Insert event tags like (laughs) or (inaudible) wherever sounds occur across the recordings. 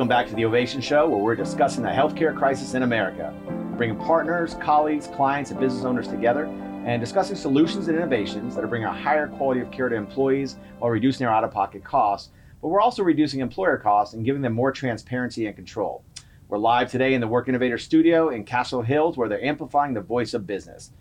welcome back to the Ovation Show, where we're discussing the healthcare crisis in America, bringing partners, colleagues, clients, and business owners together, and discussing solutions and innovations that are bringing a higher quality of care to employees while reducing their out of pocket costs. But we're also reducing employer costs and giving them more transparency and control. We're live today in the Work Innovator studio in Castle Hills, where they're amplifying the voice of business.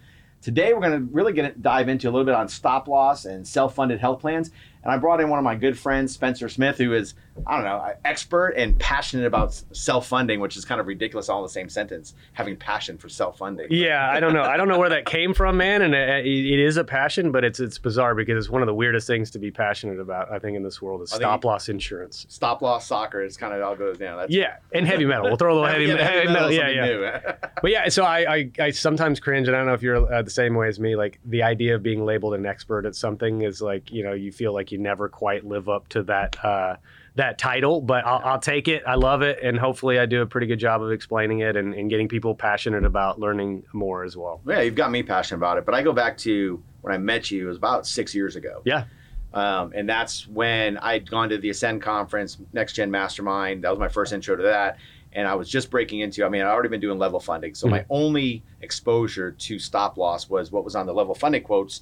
Today, we're going to really get dive into a little bit on stop loss and self funded health plans. And I brought in one of my good friends, Spencer Smith, who is, I don't know, expert and passionate about self funding, which is kind of ridiculous all in the same sentence, having passion for self funding. Yeah, I don't know. I don't know where that came from, man. And it, it is a passion, but it's it's bizarre because it's one of the weirdest things to be passionate about, I think, in this world is stop loss insurance. Stop loss soccer is kind of all goes down. That's, yeah, and heavy metal. We'll throw a little (laughs) heavy, yeah, heavy metal. Yeah, yeah. (laughs) but yeah, so I, I, I, sometimes cringe, and I don't know if you're uh, the same way as me. Like the idea of being labeled an expert at something is like, you know, you feel like you never quite live up to that uh, that title, but I'll, I'll, take it. I love it, and hopefully, I do a pretty good job of explaining it and, and, getting people passionate about learning more as well. Yeah, you've got me passionate about it. But I go back to when I met you. It was about six years ago. Yeah. Um, and that's when I'd gone to the Ascend conference, Next Gen Mastermind. That was my first intro to that. And I was just breaking into. I mean, I'd already been doing level funding, so mm-hmm. my only exposure to stop loss was what was on the level funding quotes,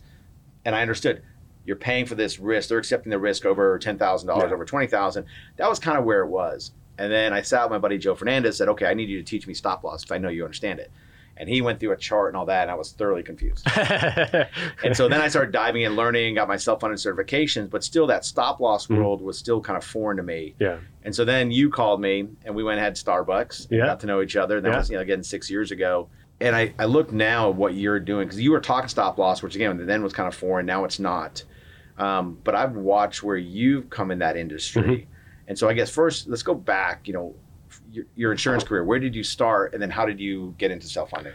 and I understood you're paying for this risk. They're accepting the risk over ten thousand yeah. dollars, over twenty thousand. That was kind of where it was. And then I sat with my buddy Joe Fernandez. And said, "Okay, I need you to teach me stop loss if I know you understand it." And he went through a chart and all that, and I was thoroughly confused. (laughs) and so then I started diving in, learning, got my self-funded certifications, but still that stop loss mm-hmm. world was still kind of foreign to me. Yeah. And so then you called me, and we went and had Starbucks. Yeah. Got to know each other. And That yeah. was you know again six years ago and I, I look now at what you're doing because you were talking stop loss, which again then was kind of foreign. Now it's not. Um, but I've watched where you've come in that industry, mm-hmm. and so I guess first let's go back. You know, your, your, insurance career. Where did you start, and then how did you get into self funding?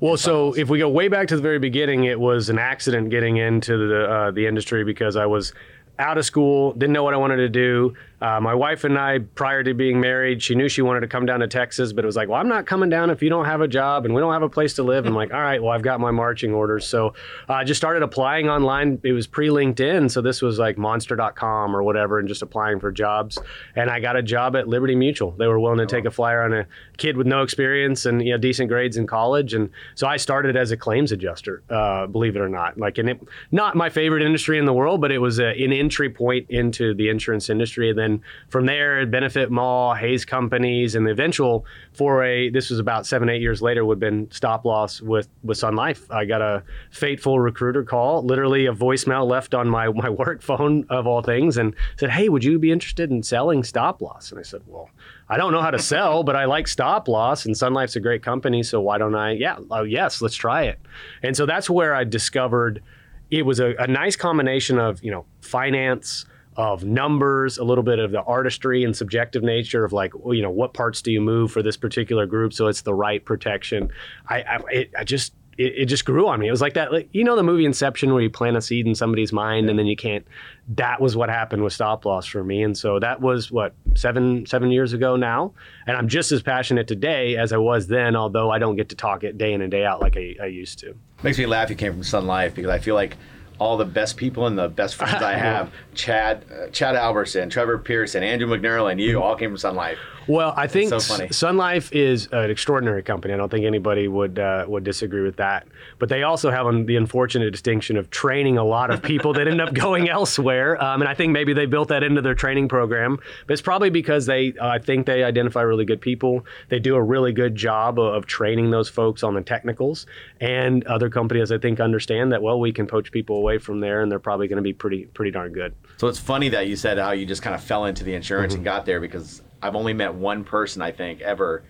Well, so if we go way back to the very beginning, it was an accident getting into the uh, the industry because I was out of school, didn't know what I wanted to do. Uh, my wife and I, prior to being married, she knew she wanted to come down to Texas, but it was like, well, I'm not coming down if you don't have a job and we don't have a place to live. I'm like, all right, well, I've got my marching orders. So I uh, just started applying online. It was pre LinkedIn. So this was like monster.com or whatever, and just applying for jobs. And I got a job at Liberty Mutual. They were willing to take a flyer on a kid with no experience and you know, decent grades in college. And so I started as a claims adjuster, uh, believe it or not. Like, and it, not my favorite industry in the world, but it was a, an entry point into the insurance industry. And then from there, Benefit Mall, Hayes Companies, and the eventual foray. This was about seven, eight years later. Would have been stop loss with with Sun Life. I got a fateful recruiter call, literally a voicemail left on my my work phone of all things, and said, "Hey, would you be interested in selling stop loss?" And I said, "Well." I don't know how to sell, but I like stop loss, and Sun Life's a great company, so why don't I? Yeah, oh, yes, let's try it. And so that's where I discovered it was a, a nice combination of you know finance, of numbers, a little bit of the artistry and subjective nature of like, you know, what parts do you move for this particular group so it's the right protection. I, I, it, I just, it, it, just grew on me. It was like that, like, you know, the movie Inception where you plant a seed in somebody's mind and then you can't. That was what happened with stop loss for me, and so that was what seven seven years ago now, and I'm just as passionate today as I was then. Although I don't get to talk it day in and day out like I, I used to. Makes me laugh. You came from Sun Life because I feel like all the best people and the best friends I (laughs) have. Chad, uh, Chad Albertson, Trevor Pearson, Andrew McNernal, and you all came from Sun Life. Well, I think so Sun Life is an extraordinary company. I don't think anybody would uh, would disagree with that. But they also have the unfortunate distinction of training a lot of people that end up (laughs) going elsewhere. Um, and I think maybe they built that into their training program. But it's probably because they, uh, I think they identify really good people. They do a really good job of, of training those folks on the technicals. And other companies, I think, understand that well, we can poach people away from there, and they're probably going to be pretty pretty darn good. So it's funny that you said how you just kind of fell into the insurance mm-hmm. and got there because I've only met one person I think ever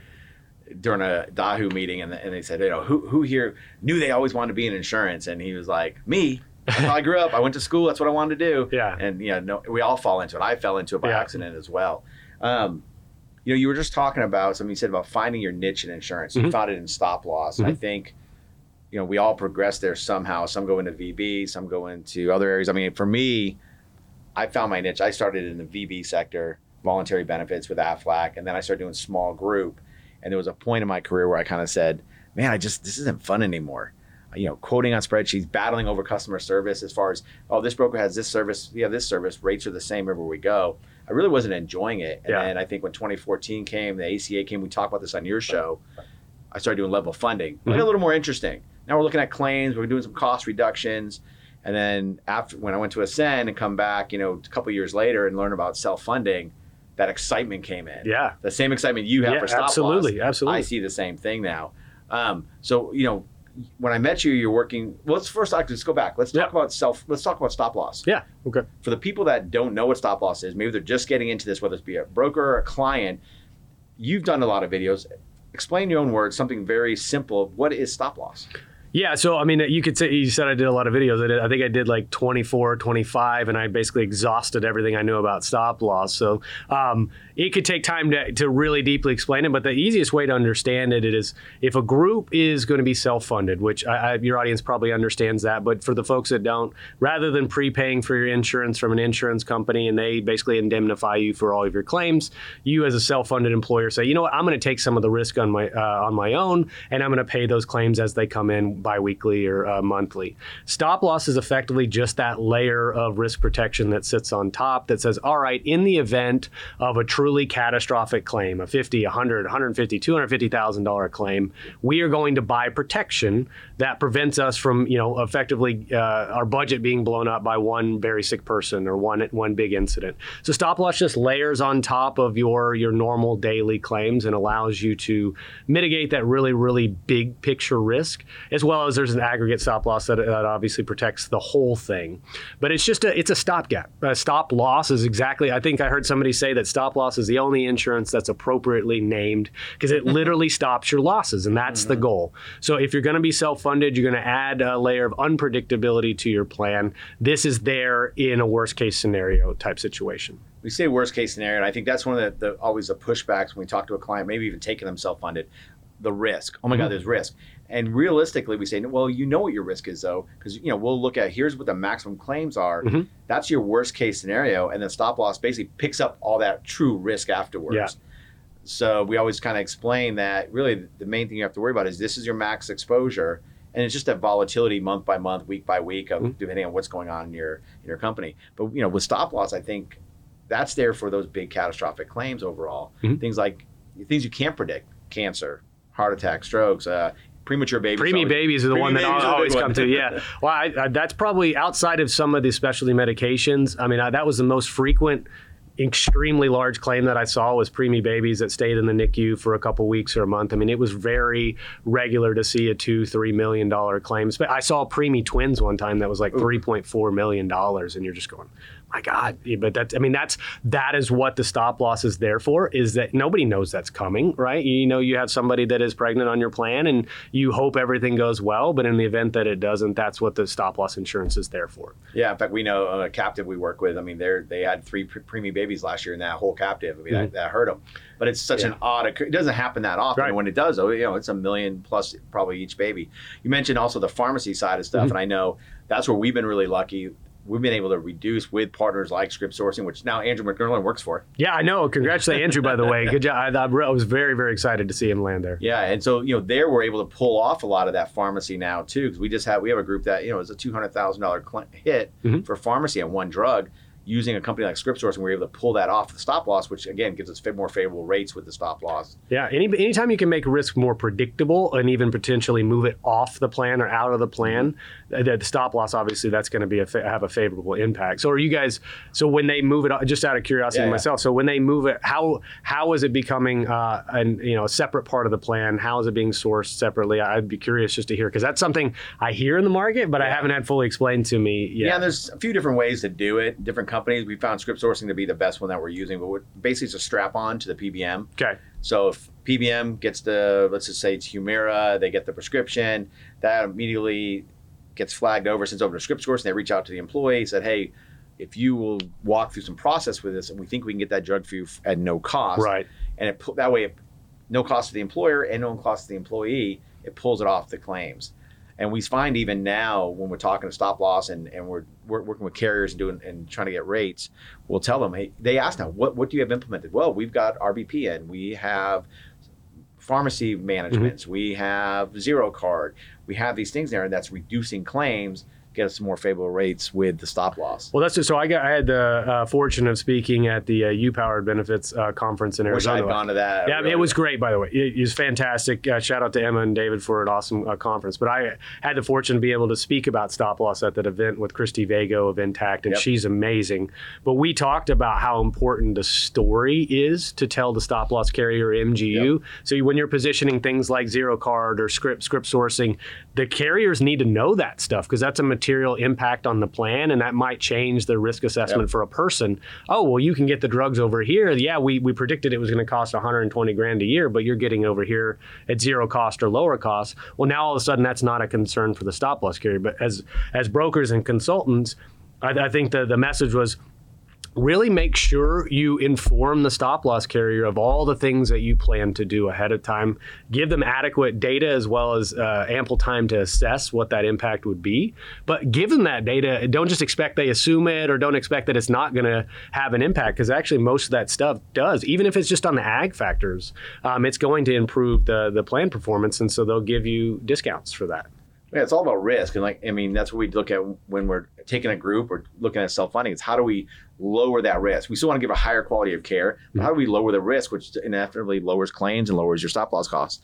during a DAHU meeting, and, and they said, you know, who who here knew they always wanted to be in insurance, and he was like, me. That's how I grew up. I went to school. That's what I wanted to do. Yeah. And you know, no, we all fall into it. I fell into it by yeah. accident as well. Um, you know, you were just talking about something you said about finding your niche in insurance. Mm-hmm. You found it in stop loss. Mm-hmm. I think, you know, we all progress there somehow. Some go into VB, some go into other areas. I mean, for me, I found my niche. I started in the VB sector, voluntary benefits with AFLAC, and then I started doing small group. And there was a point in my career where I kind of said, man, I just, this isn't fun anymore. You know, quoting on spreadsheets, battling over customer service as far as, oh, this broker has this service, have this service, rates are the same everywhere we go. I really wasn't enjoying it. And Yeah. then I think when 2014 came, the ACA came, we talked about this on your show. I started doing level funding. It Mhm. a little more interesting. Now we're looking at claims. We're doing some cost reductions. And then after when I went to Ascend and come back, you know, a couple years later and learn about self funding, that excitement came in. Yeah. The same excitement you have Yeah, for stop absolutely, loss. absolutely. I see the same thing now. Um, so you know, when I met you, you're working. Well, let's first let's go back. Let's talk Yeah. about self. Let's talk about stop loss. Yeah. Okay. For the people that don't know what stop loss is, maybe they're just getting into this, whether it's be a broker or a client. You've done a lot of videos. Explain your own words something very simple. What is stop loss? Yeah, so I mean, you could say you said I did a lot of videos. I, did, I think I did like 24, 25, and I basically exhausted everything I knew about stop loss. So um, it could take time to, to really deeply explain it, but the easiest way to understand it is if a group is going to be self-funded, which I, I, your audience probably understands that, but for the folks that don't, rather than prepaying for your insurance from an insurance company and they basically indemnify you for all of your claims, you as a self-funded employer say, you know what, I'm going to take some of the risk on my uh, on my own, and I'm going to pay those claims as they come in biweekly or uh, monthly. Stop loss is effectively just that layer of risk protection that sits on top that says, all right, in the event of a truly catastrophic claim, a 50, 100, 150, 250,000 dollar claim, we are going to buy protection that prevents us from, you know, effectively uh, our budget being blown up by one very sick person or one one big incident. So stop loss just layers on top of your your normal daily claims and allows you to mitigate that really really big picture risk as well as there's an aggregate stop loss that, that obviously protects the whole thing. But it's just a it's a stopgap. A stop loss is exactly. I think I heard somebody say that stop loss is the only insurance that's appropriately named because it (laughs) literally stops your losses, and that's the goal. So if you're going to be self-funded, you're going to add a layer of unpredictability to your plan. This is there in a worst case scenario type situation. we say worst case scenario, and I think that's one of the, the always the pushbacks when we talk to a client, maybe even taking them self funded, the risk. Oh my God, Mhm. there's risk. And realistically, we say, well, you know what your risk is though, because you know we'll look at here's what the maximum claims are. Mhm. That's your worst case scenario, and the stop loss basically picks up all that true risk afterwards. Yeah. So we always kind of explain that really the main thing you have to worry about is this is your max exposure, and it's just that volatility month by month, week by week, of Mhm. depending on what's going on in your in your company. But you know, with stop loss, I think that's there for those big catastrophic claims overall. Mhm. Things like things you can't predict: cancer, heart attack, strokes, uh, premature babies. Preemie always- babies are the one that babies I'll are the big always come to. Yeah. (laughs) Well, I, I, that's probably outside of some of the specialty medications. I mean, I, that was the most frequent, extremely large claim that I saw was preemie babies that stayed in the NICU for a couple weeks or a month. I mean, it was very regular to see a two, three million dollar claim. But I saw preemie twins one time that was like three point four million dollars, and you're just going, my God. Yeah, But that's, I mean, that's, that is what the stop loss is there for, is that nobody knows that's coming, right? You know, you have somebody that is pregnant on your plan and you hope everything goes well, but in the event that it doesn't, that's what the stop loss insurance is there for. Yeah, in fact, we know a captive we work with. I mean, they they had three pre- preemie babies last year in that whole captive. I mean, that, that hurt them. But it's such an odd. It doesn't happen that often. Right. And when it does, though, you know, it's a million plus probably each baby. You mentioned also the pharmacy side of stuff, Mhm. and I know that's where we've been really lucky. We've been able to reduce with partners like Script Sourcing, which now Andrew McMillan works for. Yeah, I know. Congratulate Andrew, by the way. (laughs) Good job. I, I was very, very excited to see him land there. Yeah, and so you know there we're able to pull off a lot of that pharmacy now too because we just have we have a group that you know is a two hundred thousand dollar hit Mhm. for pharmacy on one drug. Using a company like Script Source, and we're able to pull that off the stop loss, which again gives us more favorable rates with the stop loss. Yeah, any, anytime you can make risk more predictable and even potentially move it off the plan or out of the plan, uh, the, the stop loss obviously that's going to be a fa- have a favorable impact. So are you guys? So when they move it, just out of curiosity Yeah, yeah. myself, so when they move it, how how is it becoming uh, an you know a separate part of the plan? How is it being sourced separately? I'd be curious just to hear because that's something I hear in the market, but I haven't had fully explained to me yet. Yeah, there's a few different ways to do it. Different companies. We found Script Sourcing to be the best one that we're using, but basically it's a strap on to the PBM. okay. So if PBM gets the, let's just say it's Humira, they get the prescription, that immediately gets flagged over, sends over to Script Source, and they reach out to the employee, said, hey, if you will walk through some process with us, and we think we can get that drug for you at no cost, Right. and it that way, it, no cost to the employer and no cost to the employee, it pulls it off the claims. And we find even now when we're talking to stop loss and, and we're, we're working with carriers and doing and trying to get rates, we'll tell them, hey, they ask now, what, what do you have implemented? Well, we've got RBP in, we have pharmacy mm-hmm. managements, we have zero card, we have these things there, and that's reducing claims get us some more favorable rates with the stop loss. Well, that's just so I got I had the uh, fortune of speaking at the uh, U Powered Benefits uh, conference in Arizona. Wish I Arizona. had gone to that. Yeah, mean, it was great, by the way. It, it was fantastic. Uh, shout out to Emma and David for an awesome uh, conference. But I had the fortune to be able to speak about stop loss at that event with Christy Vago of Intact, and Yep. she's amazing. But we talked about how important the story is to tell the stop loss carrier MGU. So when you're positioning things like zero card or script script sourcing, the carriers need to know that stuff because that's a material impact on the plan, and that might change the risk assessment Yep. for a person. Oh, well, you can get the drugs over here. Yeah, we, we predicted it was going to cost 120 grand a year, but you're getting over here at zero cost or lower cost. Well, now all of a sudden that's not a concern for the stop loss carrier. But as as brokers and consultants, I, I think the the message was really make sure you inform the stop loss carrier of all the things that you plan to do ahead of time. Give them adequate data as well as uh, ample time to assess what that impact would be. But given that data. Don't just expect they assume it or don't expect that it's not going to have an impact because actually most of that stuff does. Even if it's just on the ag factors, um, it's going to improve the, the plan performance. And so they'll give you discounts for that. Yeah, it's all about risk, and like I mean, that's what we look at when we're taking a group or looking at self funding. It's how do we lower that risk? We still want to give a higher quality of care, but how do we lower the risk, which inevitably lowers claims and lowers your stop loss costs?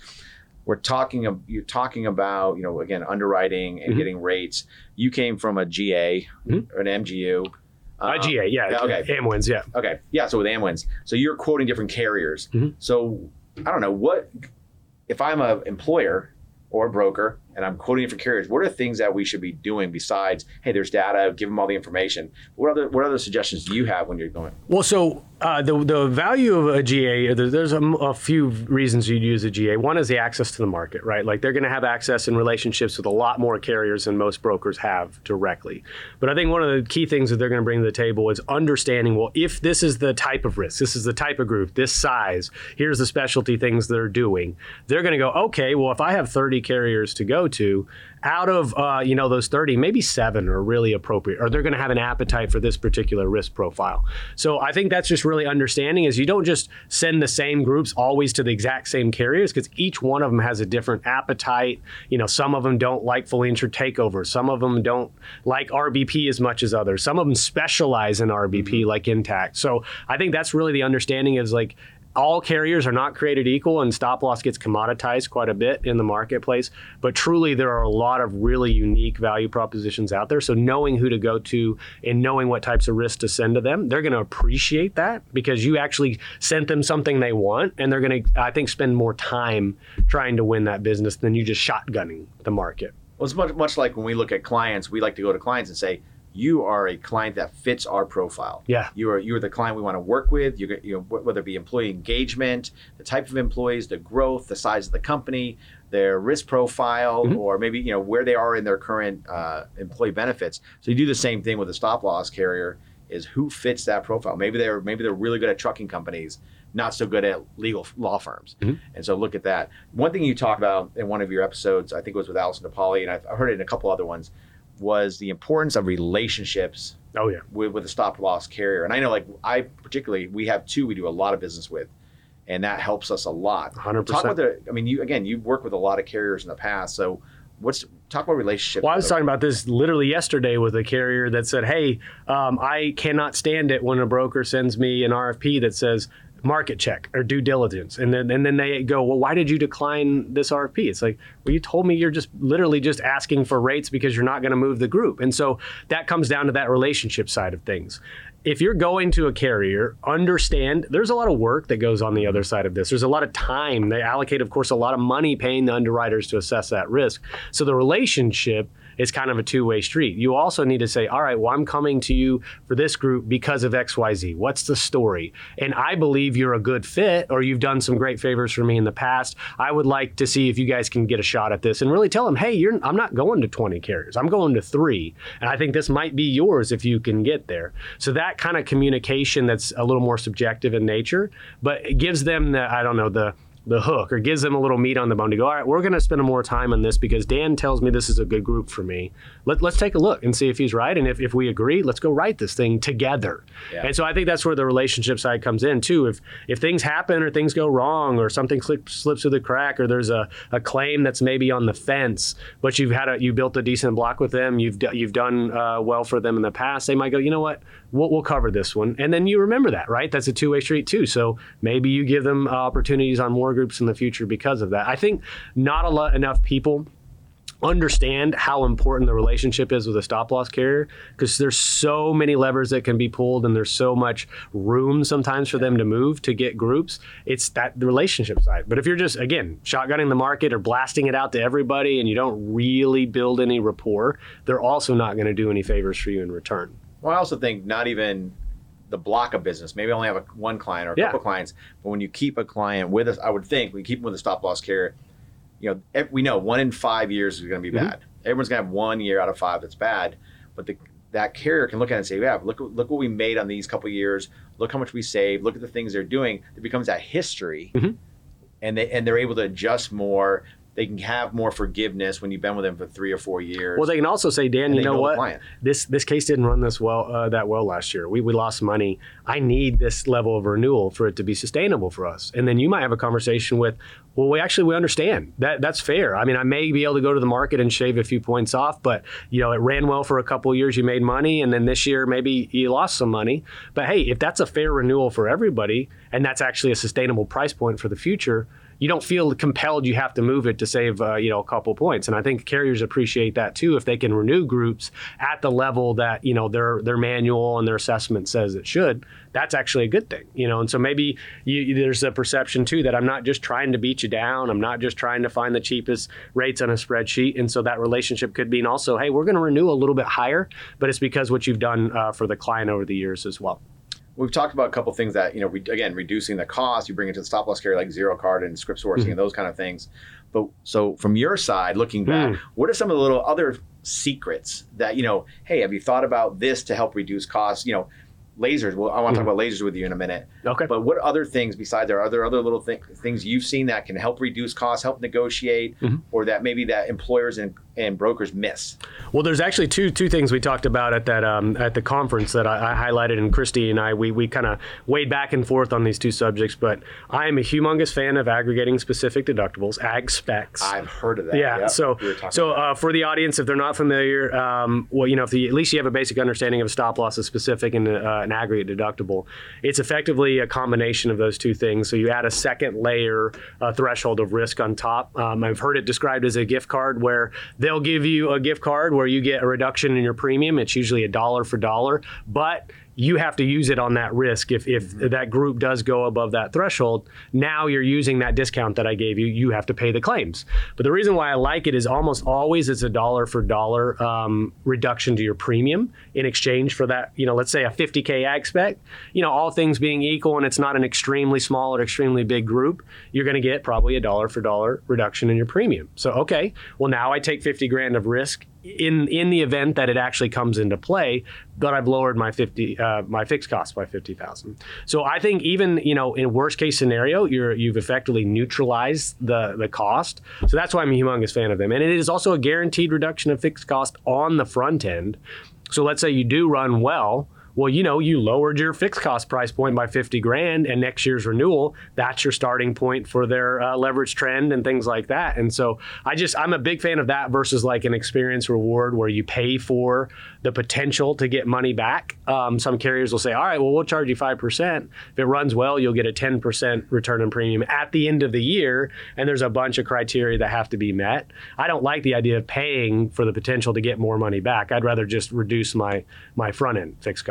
We're talking. ab- You're talking about you know again underwriting and Mhm. getting rates. You came from a GA Mhm. or an MGU. Um, GA, yeah. yeah, okay. Amwins, yeah. Okay. Yeah. So with Amwins, so you're quoting different carriers. Mhm. So I don't know what if I'm a employer or a broker and I'm quoting different carriers. What are things that we should be doing besides hey, there's data, give them all the information. What other what other suggestions do you have when you're going? Well, so uh, the the value of a GA, there- there's a, few reasons you'd use a GA. One is the access to the market, right? Like they're going to have access and relationships with a lot more carriers than most brokers have directly. But I think one of the key things that they're going to bring to the table is understanding. Well, if this is the type of risk, this is the type of group, this size, here's the specialty things they're doing. They're going to go, okay, well, if I have 30 carriers to go to, out of uh, you know those 30 maybe seven are really appropriate or they're going to have an appetite for this particular risk profile. So i think that's just really understanding is you don't just send the same groups always to the exact same carriers because each one of them has a different appetite. You know some of them don't like fully insured takeover some of them don't like rbp as much as others. Some of them specialize in rbp like intact. So i think that's really the understanding is like all carriers are not created equal and stop loss gets commoditized quite a bit in the marketplace. But truly there are a lot of really unique value propositions out there. So knowing who to go to and knowing what types of risks to send to them they're going to appreciate that because you actually sent them something they want and they're going to i think spend more time trying to win that business than you just shotgunning the market. Well, it's much much like when we look at clients, we like to go to clients and say, "You are a client that fits our profile. Yeah. you are you are the client we want to work with. You you know whether it be employee engagement, the type of employees, the growth, the size of the company, their risk profile, Mhm. or maybe you know where they are in their current uh, employee benefits. So you do the same thing with a stop loss carrier. Is who fits that profile? Maybe they're maybe they're really good at trucking companies, not so good at legal law firms. Mhm. And so look at that. One thing you talked about in one of your episodes, I think it was with Allison DePauli, and I've heard it in a couple other ones, was the importance of relationships oh yeah with, with a stop loss carrier. And I know, like I particularly, we have two we do a lot of business with, and that helps us a lot. 100%. Talk about the. I mean, you again, you've worked with a lot of carriers in the past, so what's talk about relationships? Well, I was talking about this literally yesterday with a carrier that said, "Hey, um, I cannot stand it when a broker sends me an RFP that says market check or due diligence," and then and then they go, "Well, why did you decline this RFP?" It's like, well, you told me you're just literally just asking for rates because you're not going to move the group, and so that comes down to that relationship side of things. If you're going to a carrier, understand there's a lot of work that goes on the other side of this. There's a lot of time. They allocate, of course, a lot of money paying the underwriters to assess that risk. So the relationship is kind of a two-way street. You also need to say, all right, well, I'm coming to you for this group because of XYZ. What's the story? And I believe you're a good fit or you've done some great favors for me in the past. I would like to see if you guys can get a shot at this and really tell them, hey, I'm not going to 20 carriers. I'm going to 3. And I think this might be yours if you can get there. So that kind of communication that's a little more subjective in nature, but it gives them the I don't know, the the hook or gives them a little meat on the bone to go, all right, we're going to spend more time on this because Dan tells me this is a good group for me. Let, us take a look and see if he's right. And if, if we agree, let's go write this thing together. Yeah. And so I think that's where the relationship side comes in too. If if things happen or things go wrong or something slips, slips through the crack or there's a, a claim that's maybe on the fence, but you've had a, you built a decent block with them, you've, you've done uh, well for them in the past, they might go, you know what, we'll, we'll cover this one. And then you remember that, right? That's a two way street too. So maybe you give them uh, opportunities on more groups in the future because of that. I think not a lot enough people understand how important the relationship is with a stop loss carrier because there's so many levers that can be pulled and there's so much room sometimes for them to move to get groups it's that the relationship side but if you're just again shotgunning the market or blasting it out to everybody and you don't really build any rapport they're also not going to do any favors for you in return well i also think not even the block of business. Maybe I only have a, one client or a yeah. couple clients, but when you keep a client with us, I would think we keep them with a stop loss carrier. You know, we know one in five years is going to be mm-hmm. bad. Everyone's going to have one year out of five that's bad, but the, that carrier can look at it and say, "Yeah, look look what we made on these couple years. Look how much we saved. Look at the things they're doing." It becomes that history, mm-hmm. and they and they're able to adjust more they can have more forgiveness when you've been with them for three or four years. Well, they can also say, Dan, you know, know what? This this case didn't run this well uh, that well last year. We we lost money. I need this level of renewal for it to be sustainable for us. And then you might have a conversation with, well, we actually we understand that that's fair. I mean, I may be able to go to the market and shave a few points off, but you know, it ran well for a couple years. You made money, and then this year maybe you lost some money. But hey, if that's a fair renewal for everybody, and that's actually a sustainable price point for the future you don't feel compelled you have to move it to save uh, you know a couple points. And I think carriers appreciate that too if they can renew groups at the level that you know their their manual and their assessment says it should. That's actually a good thing, you know. And so maybe you, there's a perception too that I'm not just trying to beat you down. I'm not just trying to find the cheapest rates on a spreadsheet. And so that relationship could mean also, hey, we're going to renew a little bit higher, but it's because what you've done uh, for the client over the years as well we've talked about a couple things that you know re- again reducing the cost you bring it to the stop loss carrier like zero card and script sourcing mm-hmm. and those kind of things but so from your side looking back mm. what are some of the little other secrets that you know hey have you thought about this to help reduce costs you know lasers. Well, I want to talk mm. about lasers with you in a minute. Okay. But what other things besides there are there other little th- things you've seen that can help reduce costs, help negotiate, mm-hmm. or that maybe that employers and, and brokers miss? Well, there's actually two two things we talked about at that um, at the conference that I, I, highlighted, and Christy and I we we kind of weighed back and forth on these two subjects. But I am a humongous fan of aggregating specific deductibles, ag specs. I've heard of that. Yeah. Yep. So so uh, for the audience, if they're not familiar, um, well, you know, if the, at least you have a basic understanding of stop loss is specific and uh, an aggregate deductible. It's effectively a combination of those two things. So you add a second layer uh, threshold of risk on top. Um, I've heard it described as a gift card where they'll give you a gift card where you get a reduction in your premium. It's usually a dollar for dollar, but you have to use it on that risk. If, if mm-hmm. that group does go above that threshold, now you're using that discount that I gave you. You have to pay the claims. But the reason why I like it is almost always it's a dollar for dollar um, reduction to your premium in exchange for that. You know, let's say a 50k ag spec. You know, all things being equal, and it's not an extremely small or extremely big group, you're going to get probably a dollar for dollar reduction in your premium. So okay, well now I take 50 grand of risk in in the event that it actually comes into play, but I've lowered my fifty uh, my fixed cost by fifty thousand. So I think even you know in worst case scenario, you're you've effectively neutralized the the cost. So that's why I'm a humongous fan of them, and it is also a guaranteed reduction of fixed cost on the front end. So let's say you do run well well, you know, you lowered your fixed cost price point by 50 grand, and next year's renewal, that's your starting point for their uh, leverage trend and things like that. And so I just, I'm a big fan of that versus like an experience reward where you pay for the potential to get money back. Um, some carriers will say, all right, well, we'll charge you 5%. If it runs well, you'll get a 10% return on premium at the end of the year. And there's a bunch of criteria that have to be met. I don't like the idea of paying for the potential to get more money back. I'd rather just reduce my, my front end fixed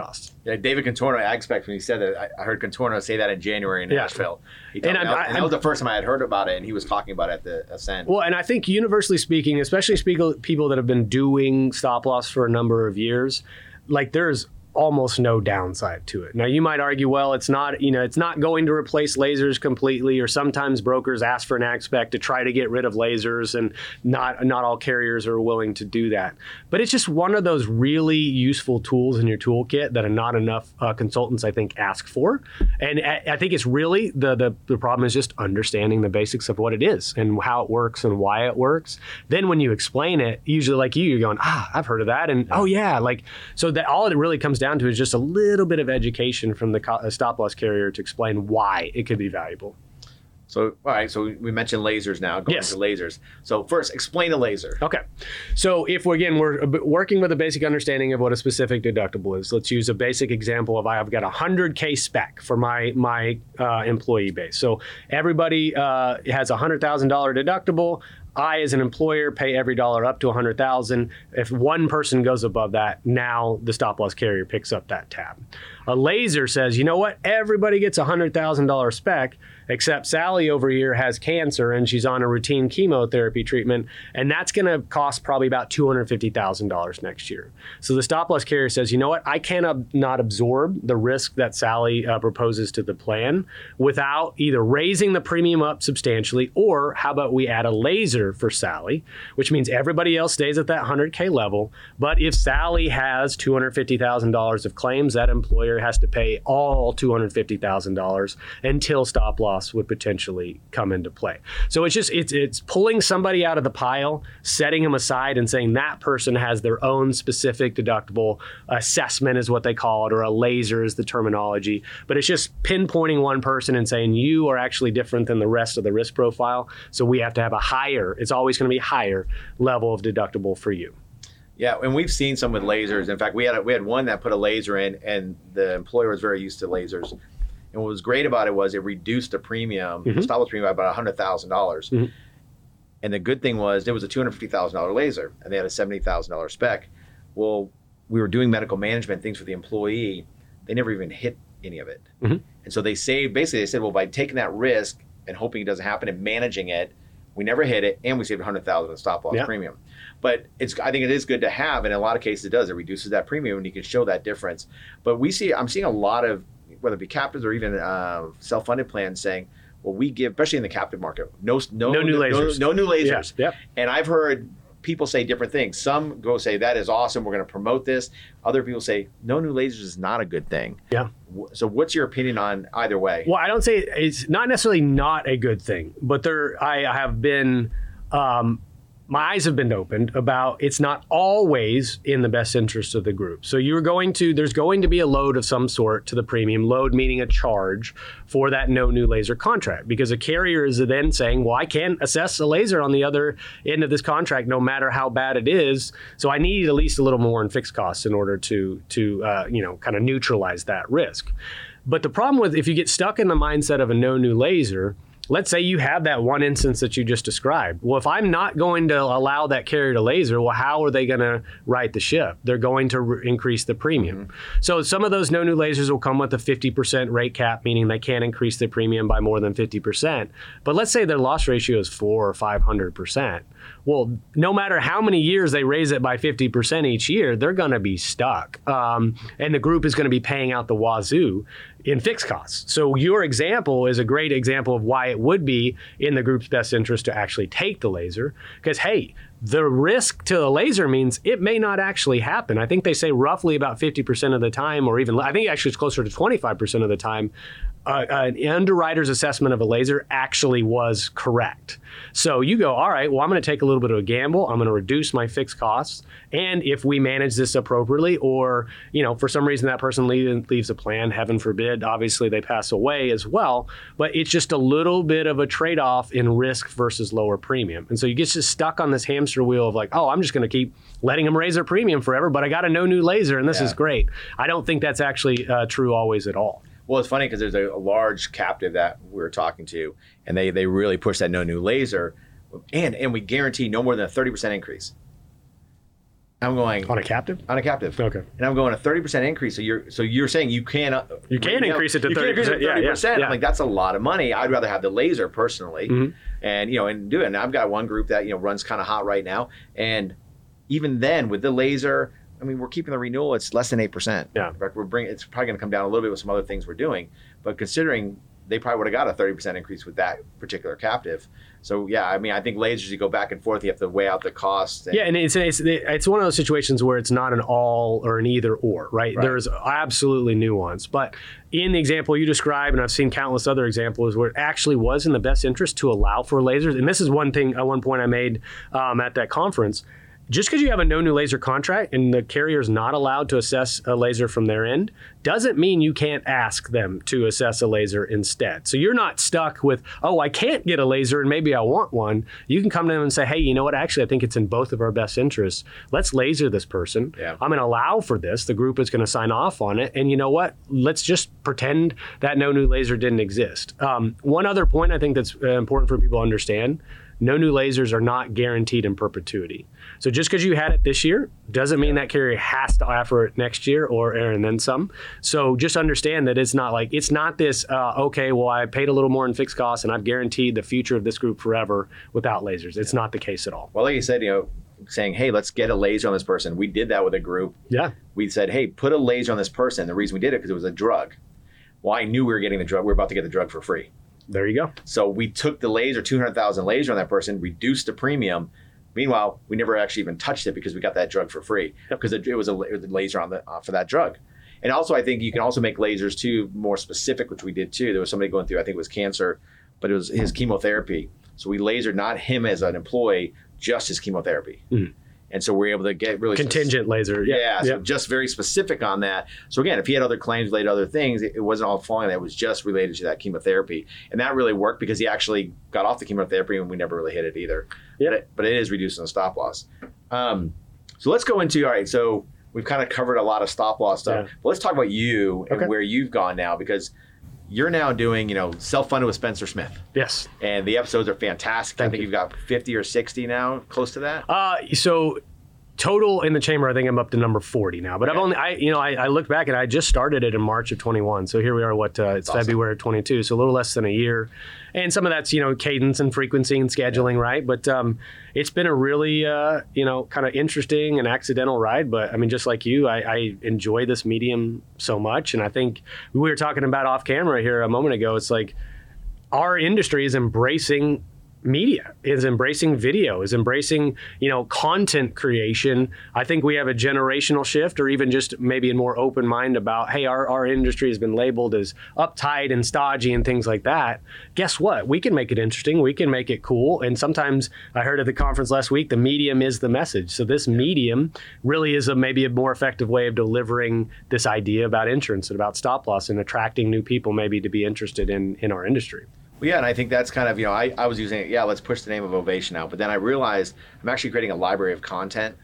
Yeah, David Contorno, I expect when he said that, I, heard Contorno say that in January in Nashville. Yeah. And, me, I, and, that was the first time I had heard about it, and he was talking about it at the Ascend. Well, and I think universally speaking, especially people that have been doing stop loss for a number of years, like there's almost no downside to it. Now you might argue, well, it's not, you know, it's not going to replace lasers completely, or sometimes brokers ask for an ag spec to try to get rid of lasers, and not not all carriers are willing to do that. But it's just one of those really useful tools in your toolkit that are not enough uh, consultants, I think, ask for. And I, I think it's really the, the the problem is just understanding the basics of what it is and how it works and why it works. Then when you explain it, usually like you, you're going, ah, I've heard of that, and oh yeah, like so that all it really comes down to is just a little bit of education from the co- stop loss carrier to explain why it could be valuable. So, all right. So we mentioned lasers now. Going Yes. to lasers. So first, explain a laser. Okay. So if we're, again, we're working with a basic understanding of what a specific deductible is, let's use a basic example of I've got a 100K spec for my, my uh, employee base. So everybody uh, has a $100,000 deductible. I, as an employer, pay every dollar up to 100,000. If one person goes above that, now the stop loss carrier picks up that tab. A laser says, you know what? Everybody gets a $100,000 spec, except Sally over here has cancer and she's on a routine chemotherapy treatment, and that's going to cost probably about $250,000 next year. So the stop loss carrier says, you know what? I cannot not absorb the risk that Sally uh, proposes to the plan without either raising the premium up substantially, or how about we add a laser for Sally, which means everybody else stays at that 100K level. But if Sally has $250,000 of claims, that employer has to pay all $250,000 until stop loss would potentially come into play. So it's just it's it's pulling somebody out of the pile, setting them aside and saying that person has their own specific deductible assessment is what they call it or a laser is the terminology, but it's just pinpointing one person and saying you are actually different than the rest of the risk profile, so we have to have a higher, it's always going to be higher level of deductible for you. Yeah, and we've seen some with lasers. In fact, we had a, we had one that put a laser in, and the employer was very used to lasers. And what was great about it was it reduced the premium, Mhm. stop loss premium by about hundred thousand dollars. Mhm. And the good thing was it was a two hundred fifty thousand dollar laser, and they had a seventy thousand dollar spec. Well, we were doing medical management things for the employee. They never even hit any of it, Mhm. and so they saved. Basically, they said, well, by taking that risk and hoping it doesn't happen and managing it, we never hit it, and we saved hundred thousand in stop loss Yeah. premium. But it's I think it is good to have, and in a lot of cases it does. It reduces that premium, and you can show that difference. But we see, I'm seeing a lot of whether it be captives or even uh, self-funded plans saying, well, we give, especially in the captive market, no no No new lasers. no, new lasers. Yeah, yeah. And I've heard people say different things. Some go say that is awesome. We're going to promote this. Other people say no new lasers is not a good thing. Yeah. So what's your opinion on either way? Well, I don't say it's not necessarily not a good thing, but there I have been um, my eyes have been opened about it's not always in the best interest of the group. So you're going to there's going to be a load of some sort to the premium load meaning a charge for that no new laser contract because a carrier is then saying, "Well, I can't assess a laser on the other end of this contract no matter how bad it is, so I need at least a little more in fixed costs in order to to uh, you know kind of neutralize that risk." But the problem with if you get stuck in the mindset of a no new laser, let's say you have that one instance that you just described. Well, if I'm not going to allow that carrier to laser, well, how are they going to right the ship? They're going to re- increase the premium. So some of those no new lasers will come with a 50% rate cap, meaning they can't increase the premium by more than 50%. But let's say their loss ratio is four or 500%. Well, no matter how many years they raise it by 50% each year, they're going to be stuck. Um, and the group is going to be paying out the wazoo in fixed costs. So your example is a great example of why it would be in the group's best interest to actually take the laser. Because, hey, the risk to the laser means it may not actually happen. I think they say roughly about 50% of the time, or even, I think actually it's closer to 25% of the time, uh, an underwriter's assessment of a laser actually was correct. So you go, all right, well, I'm going to take a little bit of a gamble. I'm going to reduce my fixed costs. And if we manage this appropriately, or, you know, for some reason that person leave, leaves a plan, heaven forbid, obviously they pass away as well. But it's just a little bit of a trade off in risk versus lower premium. And so you get just stuck on this hamster wheel of like, oh, I'm just going to keep letting them raise their premium forever, but I got a no new laser and this Yeah. is great. I don't think that's actually uh, true always at all. Well, it's funny because there's a, a large captive that we were talking to, and they they really push that no new laser, and and we guarantee no more than a thirty percent increase. I'm going On a captive? on a captive. Okay. And I'm going a thirty percent increase. So you're so you're saying you can uh, You can increase it to you can increase 30%. Yeah, thirty yeah, percent. yeah. I'm like that's a lot of money. I'd rather have the laser personally, Mhm. and you know, and do it. And I've got one group that you know runs kind of hot right now, and even then with the laser, I mean, we're keeping the renewal. It's less than eight percent. Yeah. We're bringing. It's probably going to come down a little bit with some other things we're doing, but considering they probably would have got a 30% increase with that particular captive. So yeah, I mean, I think lasers you go back and forth. You have to weigh out the cost. And- yeah, and it's, it's it's one of those situations where it's not an all or an either or, right? right? There's absolutely nuance, but in the example you described, and I've seen countless other examples where it actually was in the best interest to allow for lasers. And this is one thing, at one point I made um, at that conference just because you have a no new laser contract and the carrier is not allowed to assess a laser from their end doesn't mean you can't ask them to assess a laser instead. So you're not stuck with, oh, I can't get a laser and maybe I want one. You can come to them and say, hey, you know what? Actually, I think it's in both of our best interests. Let's laser this person. Yeah. I'm going to allow for this. The group is going to sign off on it. And you know what? Let's just pretend that no new laser didn't exist. Um, one other point I think that's uh, important for people to understand no new lasers are not guaranteed in perpetuity. So just because you had it this year doesn't mean that carrier has to offer it next year or and then some. So just understand that it's not like it's not this. Uh, okay, well I paid a little more in fixed costs and I've guaranteed the future of this group forever without lasers. It's not the case at all. Well, like you said, you know, saying, hey, let's get a laser on this person. We did that with a group. Yeah. We said, hey, put a laser on this person. The reason we did it because it was a drug. Well, I knew we were getting the drug. We were about to get the drug for free. There you go. So we took the laser, 200,000 laser on that person, reduced the premium. Meanwhile, we never actually even touched it because we got that drug for free because it, it, was a, it, was a, laser on the uh, for that drug. And also, I think you can also make lasers too more specific, which we did too. There was somebody going through, I think it was cancer, but it was his chemotherapy. So we lasered not him as an employee, just his chemotherapy. Mm and so we're able to get really contingent specific. laser. Yeah, yeah, so just very specific on that. So again, if he had other claims related to other things, it, wasn't all falling. That was just related to that chemotherapy, and that really worked because he actually got off the chemotherapy, and we never really hit it either. Yeah, but it, but it is reducing the stop loss. Um, so let's go into all right. So we've kind of covered a lot of stop loss stuff. Yeah. But let's talk about you and okay. where you've gone now because you're now doing, you know, self-funded with Spencer Smith. Yes. And the episodes are fantastic. Thank I think you. have got 50 or 60 now, close to that. Uh, so total in the chamber, I think I'm up to number 40 now. But okay. I've only, I, you know, I, I looked back and I just started it in March of 21. So here we are. What uh, it's awesome. February 22. So a little less than a year, and some of that's you know cadence and frequency and scheduling, yeah. right? But um, it's been a really uh, you know kind of interesting and accidental ride. But I mean, just like you, I, I enjoy this medium so much, and I think we were talking about off camera here a moment ago. It's like our industry is embracing media is embracing video is embracing you know content creation. I think we have a generational shift or even just maybe a more open mind about hey our, our industry has been labeled as uptight and stodgy and things like that. Guess what? We can make it interesting. We can make it cool. And sometimes i heard at the conference last week the medium is the message. So this medium really is a maybe a more effective way of delivering this idea about insurance and about stop loss and attracting new people maybe to be interested in in our industry well, yeah, and I think that's kind of, you know, I, I was using it, yeah, let's push the name of Ovation out. But then I realized I'm actually creating a library of content.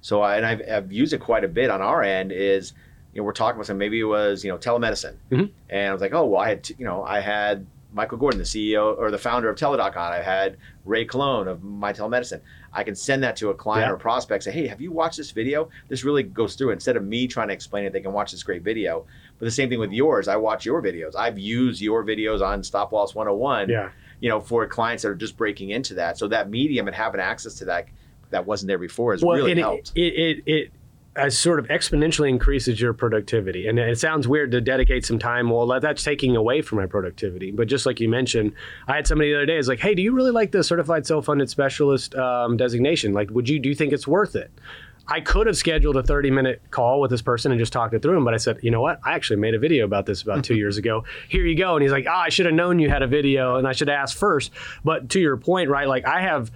So, I, and I've, I've used it quite a bit on our end is, you know, we're talking about some, maybe it was, you know, telemedicine. Mm-hmm. And I was like, oh, well, I had, t- you know, I had Michael Gorton, the CEO or the founder of Teladoc on. I had Ray Colon of My Telemedicine. I can send that to a client yeah. or prospect. Say, hey, have you watched this video? This really goes through. Instead of me trying to explain it, they can watch this great video. But the same thing with yours. I watch your videos. I've used your videos on Stop Loss 101. Yeah. You know, for clients that are just breaking into that. So that medium and having access to that that wasn't there before has well, really helped. It, it, it, as sort of exponentially increases your productivity. And it sounds weird to dedicate some time. Well, that's taking away from my productivity. But just like you mentioned, I had somebody the other day is like, "Hey, do you really like the certified self-funded specialist um, designation? Like, would you do you think it's worth it?" I could have scheduled a 30 minute call with this person and just talked it through him, but I said, you know what? I actually made a video about this about two (laughs) years ago. Here you go. And he's like, ah, oh, I should have known you had a video and I should ask first. But to your point, right? Like I have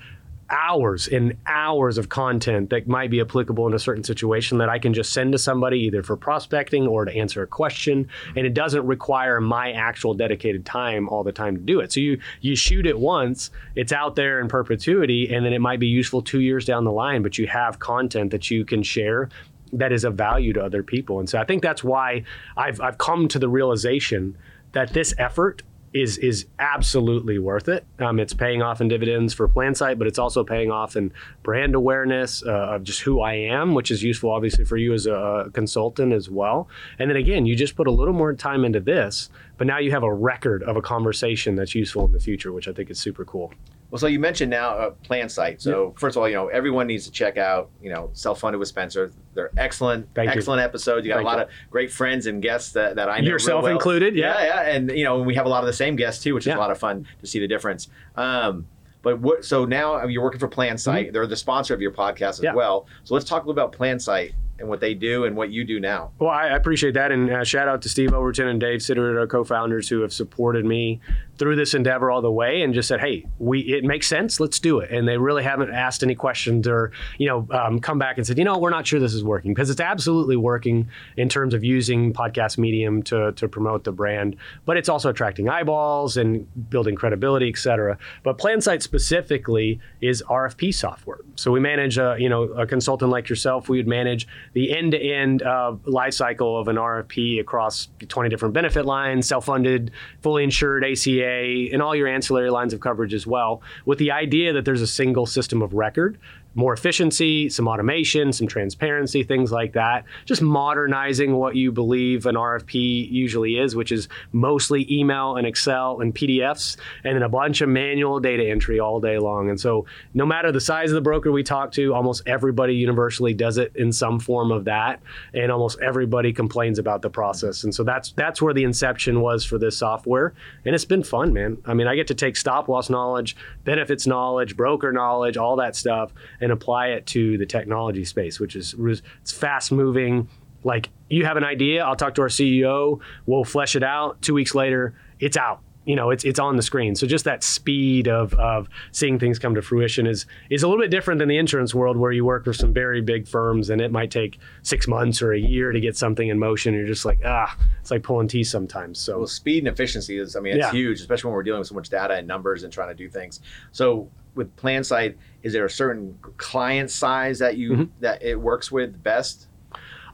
hours and hours of content that might be applicable in a certain situation that I can just send to somebody either for prospecting or to answer a question and it doesn't require my actual dedicated time all the time to do it. So you you shoot it once, it's out there in perpetuity and then it might be useful 2 years down the line but you have content that you can share that is of value to other people. And so I think that's why I've I've come to the realization that this effort is is absolutely worth it. Um, it's paying off in dividends for PlanSight, but it's also paying off in brand awareness uh, of just who I am, which is useful obviously for you as a consultant as well. And then again, you just put a little more time into this but now you have a record of a conversation that's useful in the future, which I think is super cool. Well, so you mentioned now a PlanSight. So first of all, you know everyone needs to check out you know Self Funded with Spencer. They're excellent, Thank you. excellent episodes. You got Thank a lot you. of great friends and guests that, that I know Yourself well. included, yeah. yeah, yeah, and you know we have a lot of the same guests too, which is Yeah. a lot of fun to see the difference. Um, but what? So now you're working for PlanSight. They're the sponsor of your podcast as Mm-hmm. Well. So let's talk a little about PlanSight and what they do and what you do now. Well, I appreciate that, and uh, shout out to Steve Overton and Dave Sitter, our co-founders, who have supported me through this endeavor all the way, and just said, "Hey, we it makes sense, let's do it." And they really haven't asked any questions or you know um, come back and said, "You know, we're not sure this is working," because it's absolutely working in terms of using podcast medium to to promote the brand, but it's also attracting eyeballs and building credibility, et cetera. But PlanSight specifically is RFP software. So we manage, a, you know, a consultant like yourself. We would manage the end-to-end uh, life cycle of an RFP across 20 different benefit lines, self-funded, fully insured, ACA, and all your ancillary lines of coverage as well, with the idea that there's a single system of record more efficiency, some automation, some transparency, things like that. Just modernizing what you believe an RFP usually is, which is mostly email and Excel and PDFs, and then a bunch of manual data entry all day long. And so, no matter the size of the broker we talk to, almost everybody universally does it in some form of that, and almost everybody complains about the process. And so that's that's where the inception was for this software, and it's been fun, man. I mean, I get to take stop loss knowledge, benefits knowledge, broker knowledge, all that stuff, and apply it to the technology space, which is it's fast moving. Like you have an idea, I'll talk to our CEO, we'll flesh it out. Two weeks later, it's out. You know, it's it's on the screen. So just that speed of of seeing things come to fruition is is a little bit different than the insurance world where you work for some very big firms and it might take six months or a year to get something in motion. You're just like, ah, it's like pulling teeth sometimes. So Well, speed and efficiency is, I mean, it's Yeah. huge, especially when we're dealing with so much data and numbers and trying to do things. So with PlanSight, is there a certain client size that you Mm-hmm. that it works with best?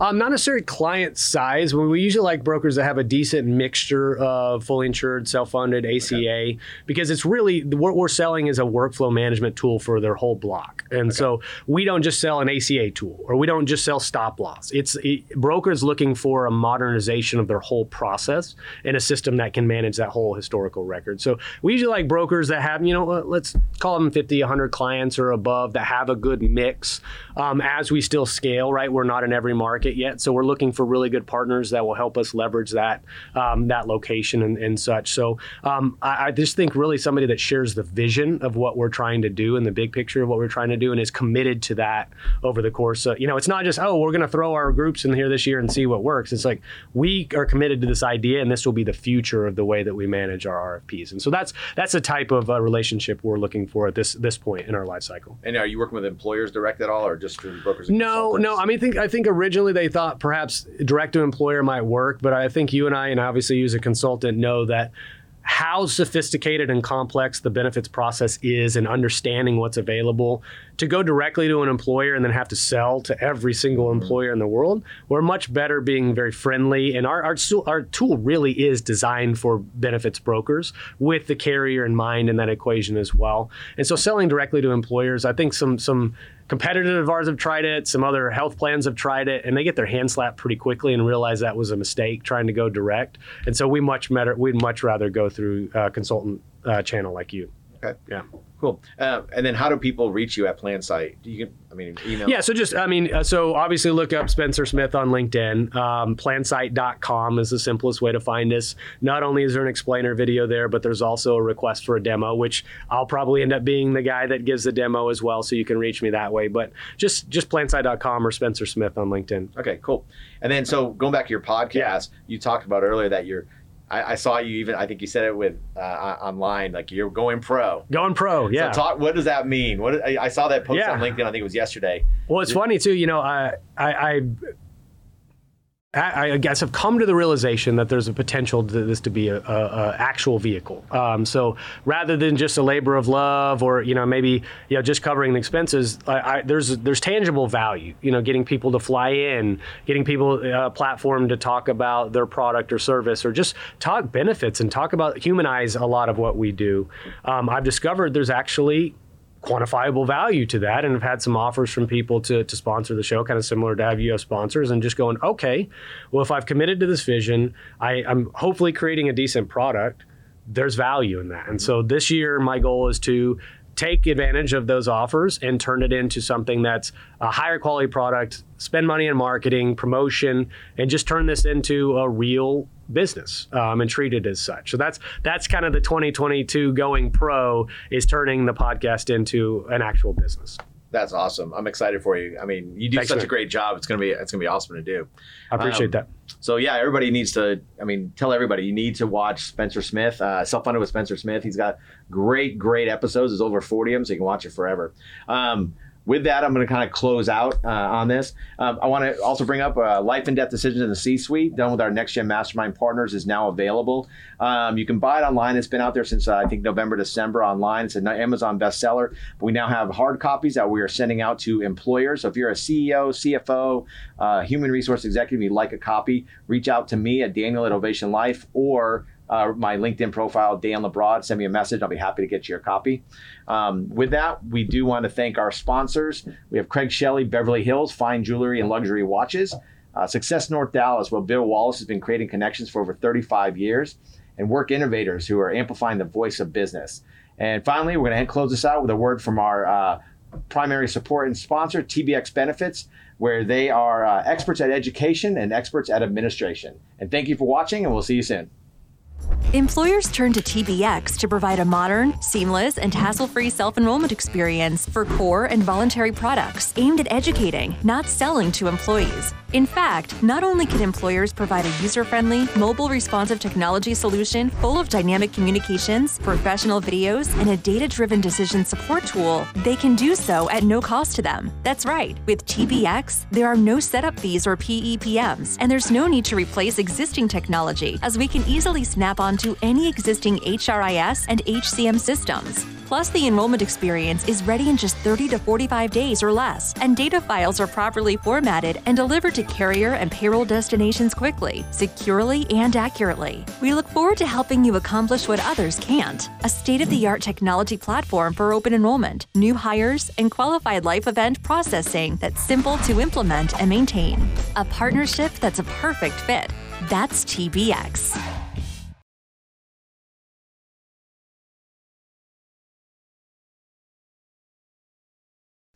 Um, not necessarily client size. We we usually like brokers that have a decent mixture of fully insured, self-funded, ACA, because it's really what we're selling is a workflow management tool for their whole block. And so we don't just sell an ACA tool, or we don't just sell stop loss. It's it, brokers looking for a modernization of their whole process and a system that can manage that whole historical record. So we usually like brokers that have, you know, let's call them 50, 100 clients or above that have a good mix. Um, as we still scale, right? We're not in every market yet, so we're looking for really good partners that will help us leverage that um, that location and, and such. So um, I, I just think really somebody that shares the vision of what we're trying to do and the big picture of what we're trying to do and is committed to that over the course. Of, you know, it's not just oh we're going to throw our groups in here this year and see what works. It's like we are committed to this idea and this will be the future of the way that we manage our RFPs. And so that's that's the type of uh, relationship we're looking for at this this point in our life cycle. And are you working with employers direct at all, or just through brokers? And No, no. I mean, I think I think originally they thought perhaps direct to employer might work, but I think you and I, and obviously you as a consultant, know that how sophisticated and complex the benefits process is and understanding what's available to go directly to an employer and then have to sell to every single mm-hmm. employer in the world we're much better being very friendly. And our, our, tool- our tool really is designed for benefits brokers with the carrier in mind in that equation as well. And so selling directly to employers i think some some competitors of ours have tried it. Some other health plans have tried it and they get their hand slapped pretty quickly and realize that was a mistake trying to go direct. And so we much better we'd much rather go through a consultant uh, channel like you. Okay, yeah cool. Uh, and then how do people reach you at PlanSight? You can, I mean, email. Yeah, so just, I mean, uh, so obviously look up Spencer Smith on LinkedIn. Um, plansight.com is the simplest way to find us. Not only is there an explainer video there, but there's also a request for a demo, which I'll probably end up being the guy that gives the demo as well, so you can reach me that way. But just just plansight.com or Spencer Smith on LinkedIn. Okay, cool. And then so going back to your podcast, Yeah. you talked about earlier that you're. I, I saw you even. I think you said it with uh, online, like you're going pro. Going pro, yeah. So talk. What does that mean? What I, I saw that post Yeah. on LinkedIn. I think it was yesterday. Well, it's funny too. You know, I, I, I, I guess I've come to the realization that there's a potential to this to be a, a, a actual vehicle. Um, so rather than just a labor of love, or you know, maybe you know, just covering the expenses, I, I, there's there's tangible value. You know, getting people to fly in, getting people a platform to talk about their product or service, or just talk benefits and talk about humanize a lot of what we do. Um, I've discovered there's actually quantifiable value to that and have had some offers from people to, to sponsor the show, kind of similar to have you sponsors, and just going, okay, well, if I've committed to this vision, I, I'm hopefully creating a decent product. There's value in that. And so this year, my goal is to take advantage of those offers and turn it into something that's a higher quality product, spend money in marketing, promotion, and just turn this into a real business um, and treat it as such. So that's that's kind of the 2022 going pro is turning the podcast into an actual business. That's awesome. I'm excited for you. I mean, you do Thanks, such man. a great job. It's gonna be it's gonna be awesome to do. I appreciate um, that. So yeah, everybody needs to. I mean, tell everybody you need to watch Spencer Smith. Uh, Self funded with Spencer Smith. He's got great great episodes. There's over 40 of them, so you can watch it forever. Um, with that, I'm going to kind of close out uh, on this. Um, I want to also bring up uh, life and death decisions in the C-suite, done with our next gen mastermind partners, is now available. Um, you can buy it online. It's been out there since uh, I think November, December online. It's an Amazon bestseller. But we now have hard copies that we are sending out to employers. So if you're a CEO, CFO, uh, human resource executive, you'd like a copy, reach out to me at Daniel at Ovation Life or uh, my LinkedIn profile, Dan LaBroad. Send me a message. I'll be happy to get you your copy. Um, with that, we do want to thank our sponsors. We have Craig Shelley, Beverly Hills, fine jewelry and luxury watches. Uh, Success North Dallas, where Bill Wallace has been creating connections for over 35 years. And Work Innovators, who are amplifying the voice of business. And finally, we're going to close this out with a word from our uh, primary support and sponsor, TBX Benefits, where they are uh, experts at education and experts at administration. And thank you for watching, and we'll see you soon. Employers turn to TBX to provide a modern, seamless, and hassle free self enrollment experience for core and voluntary products aimed at educating, not selling to employees. In fact, not only can employers provide a user friendly, mobile responsive technology solution full of dynamic communications, professional videos, and a data driven decision support tool, they can do so at no cost to them. That's right, with TBX, there are no setup fees or PEPMs, and there's no need to replace existing technology, as we can easily snap onto any existing HRIS and HCM systems. Plus, the enrollment experience is ready in just 30 to 45 days or less, and data files are properly formatted and delivered to carrier and payroll destinations quickly, securely, and accurately. We look forward to helping you accomplish what others can't a state of the art technology platform for open enrollment, new hires, and qualified life event processing that's simple to implement and maintain. A partnership that's a perfect fit. That's TBX.